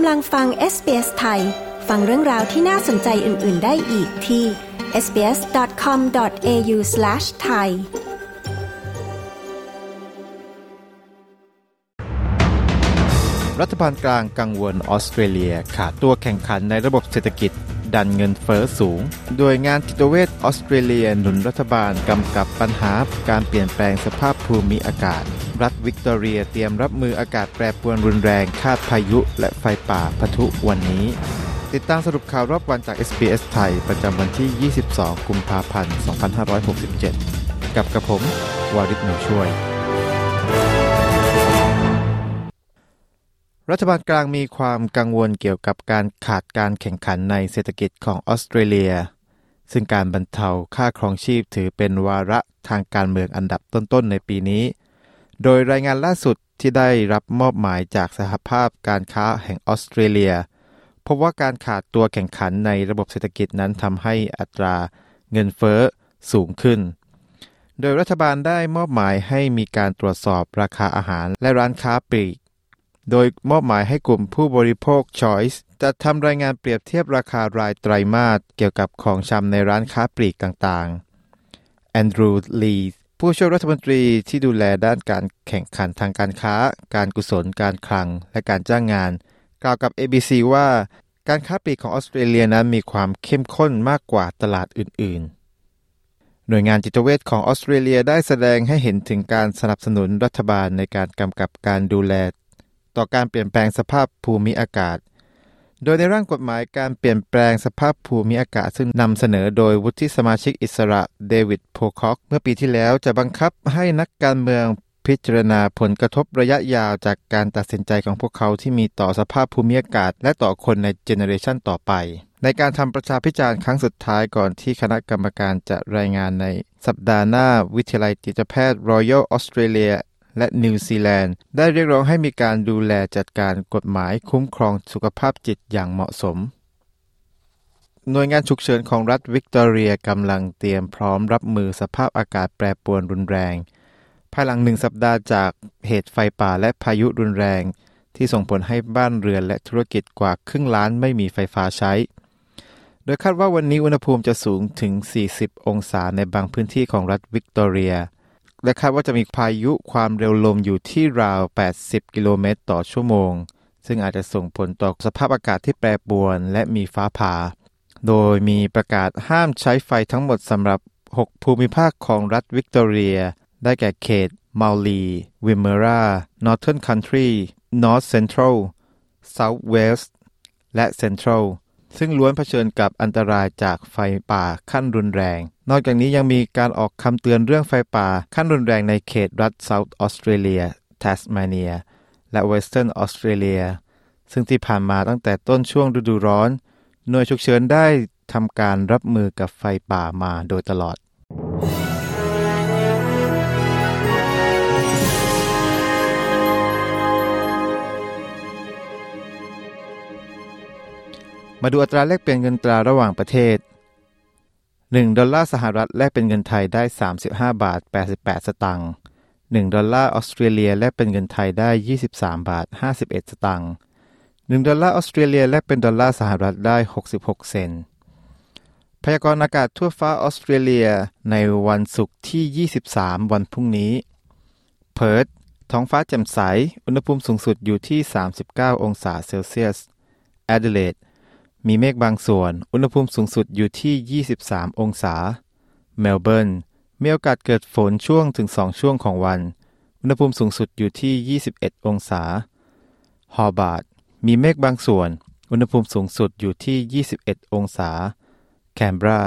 ำลังฟัง SBS ไทย ฟังเรื่องราวที่น่าสนใจอื่น ๆ ได้อีกที่ sbs.com.au/thai รัฐบาลกลางกังวลออสเตรเลียขาดตัวแข่งขันในระบบเศรษฐกิจ ดันเงินเฟอ้อสูง โดยงานจิตเวชออสเตรเลียหนุนรัฐบาลกำกับปัญหาการเปลี่ยนแปลงสภาพภูมิอากาศ รัฐวิกตอเรียเตรียมรับมืออากาศแปรปรวนรุนแรงคาดพายุ และไฟป่าพทุวันนี้ ติดตามสรุปข่าวรอบวันจาก SBS ไทย ประจำวันที่ 22 กุมภาพันธ์ 2567 กับกระผม วาริศหนูช่วย รัฐบาลกลางมีความกังวลเกี่ยวกับการขาดการแข่งขันในเศรษฐกิจของออสเตรเลีย ซึ่งการบรรเทาค่าครองชีพถือเป็นวาระทางการเมืองอันดับต้นๆในปีนี้ โดยรายงานล่าสุดที่ได้รับมอบหมายจากสหภาพการค้าแห่งออสเตรเลีย พบว่าการขาดตัวแข่งขันในระบบเศรษฐกิจนั้นทำให้อัตราเงินเฟ้อสูงขึ้น โดยรัฐบาลได้มอบหมายให้มีการตรวจสอบราคาอาหารและร้านค้าปลีก โดยมอบหมายให้กลุ่มผู้บริโภค Choice จะทำรายงานเปรียบเทียบราคารายไตรมาสเกี่ยวกับของชำในร้านค้าปลีกต่างๆแอนดรูว์ลีผู้ช่วยรัฐมนตรีที่ดูแลด้านการแข่งขันทางการค้า การกุศล การคลัง และการจ้างงาน กล่าวกับ ABC ว่า การค้าปลีกของออสเตรเลียนั้นมีความเข้มข้นมากกว่าตลาดอื่น ๆ หน่วยงานจิตเวชของออสเตรเลียได้แสดงให้เห็นถึงการสนับสนุนรัฐบาลในการกำกับการดูแล ต่อการเปลี่ยนแปลงสภาพภูมิอากาศ โดยในร่างกฎหมายการเปลี่ยนแปลงสภาพภูมิอากาศ ซึ่งนำเสนอโดยวุฒิสมาชิกอิสระเดวิดโพคอกเมื่อปีที่แล้วจะบังคับให้นักการเมืองพิจารณาผลกระทบระยะยาวจากการตัดสินใจของพวกเขาที่มีต่อสภาพภูมิอากาศ และต่อคนในเจเนอเรชันต่อไป ในการทำประชาพิจารณ์ครั้งสุดท้ายก่อนที่คณะกรรมการจะรายงานในสัปดาห์หน้าวิทยาลัยจิตแพทย์ Royal Australia และนิวซีแลนด์ ได้เรียกร้องให้มีการดูแลจัดการกฎหมายคุ้มครองสุขภาพจิตอย่างเหมาะสม หน่วยงานฉุกเฉินของรัฐวิกตอเรียกำลังเตรียมพร้อมรับมือสภาพอากาศแปรปรวนรุนแรง ภายหลังหนึ่งสัปดาห์จากเหตุไฟป่าและพายุรุนแรง ที่ส่งผลให้บ้านเรือนและธุรกิจกว่าครึ่งล้านไม่มีไฟฟ้าใช้ โดยคาดว่าวันนี้อุณหภูมิจะสูงถึง 40 องศาในบางพื้นที่ของรัฐวิกตอเรีย และคาดว่าจะมีพายุความเร็วลมอยู่ที่ราว 80 กิโลเมตรต่อชั่วโมง ซึ่งอาจจะส่งผลต่อสภาพอากาศที่แปรปรวนและมีฟ้าผ่า โดยมีประกาศห้ามใช้ไฟทั้งหมดสำหรับ 6 ภูมิภาคของรัฐวิกตอเรีย ได้แก่เขตมาลีวิมเมรานอร์เทิร์นคันทรีนอร์ทเซนทรัลเซาท์เวสต์และเซ็นทรัล ซึ่งล้วนเผชิญกับอันตรายจากไฟป่าขั้นรุนแรง นอกจากนี้ยังมีการออกคำเตือนเรื่องไฟป่าขั้นรุนแรงในเขตรัฐเซาท์ออสเตรเลียแทสมาเนีย และเวสเทิร์นออสเตรเลีย ซึ่งที่ผ่านมาตั้งแต่ต้นช่วงฤดูร้อน หน่วยฉุกเฉินได้ทำการรับมือกับไฟป่ามาโดยตลอด มาดูอัตราแลกเปลี่ยนเงินตราระหว่างประเทศ 1 ดอลลาร์สหรัฐแลกเป็นเงินไทยได้ 35 บาท 88 สตางค์ 1 ดอลลาร์ออสเตรเลียแลกเป็นเงินไทยได้ 23 บาท 51 สตางค์ 1 ดอลลาร์ออสเตรเลียแลกเป็นดอลลาร์สหรัฐได้ 66 เซนต์พยากรณ์อากาศทั่วฟ้าออสเตรเลียในวันศุกร์ที่ 23 วันพรุ่งนี้ เพิร์ธท้องฟ้าแจ่มใส อุณหภูมิสูงสุดอยู่ที่ 39 องศาเซลเซียสแอดิเลด มีเมฆบางส่วน อุณหภูมิสูงสุดอยู่ที่ 23 องศา เมลเบิร์น มีโอกาสเกิดฝนช่วงถึง 2 ช่วงของวัน อุณหภูมิสูงสุดอยู่ที่ 21 องศา โฮบาร์ต มีเมฆบางส่วน อุณหภูมิสูงสุดอยู่ที่ 21 องศา แคนเบรา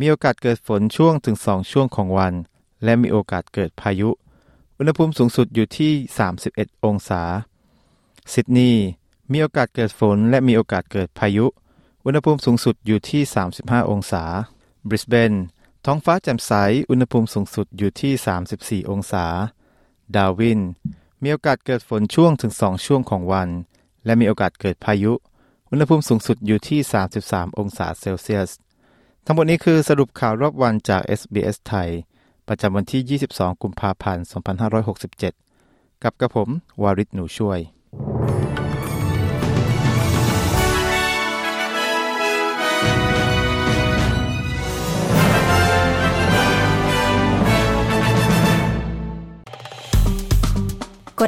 มีโอกาสเกิดฝนช่วงถึง 2 ช่วงของวัน และมีโอกาสเกิดพายุ อุณหภูมิสูงสุดอยู่ที่ 31 องศา ซิดนีย์ มีโอกาสเกิดฝนและมีโอกาสเกิดพายุ อุณหภูมิสูงสุดอยู่ที่ 35 องศา บริสเบน ท้องฟ้าแจ่มใส อุณหภูมิสูงสุดอยู่ที่ 34 องศา ดาร์วิน มีโอกาสเกิดฝนช่วงถึง 2 ช่วงของวัน และมีโอกาสเกิดพายุ อุณหภูมิสูงสุดอยู่ที่ 33 องศาเซลเซียส ทั้งหมดนี้คือสรุปข่าวรอบวันจาก SBS ไทย ประจำวันที่ 22 กุมภาพันธ์ 2567 กับกระผม วาริศหนูช่วย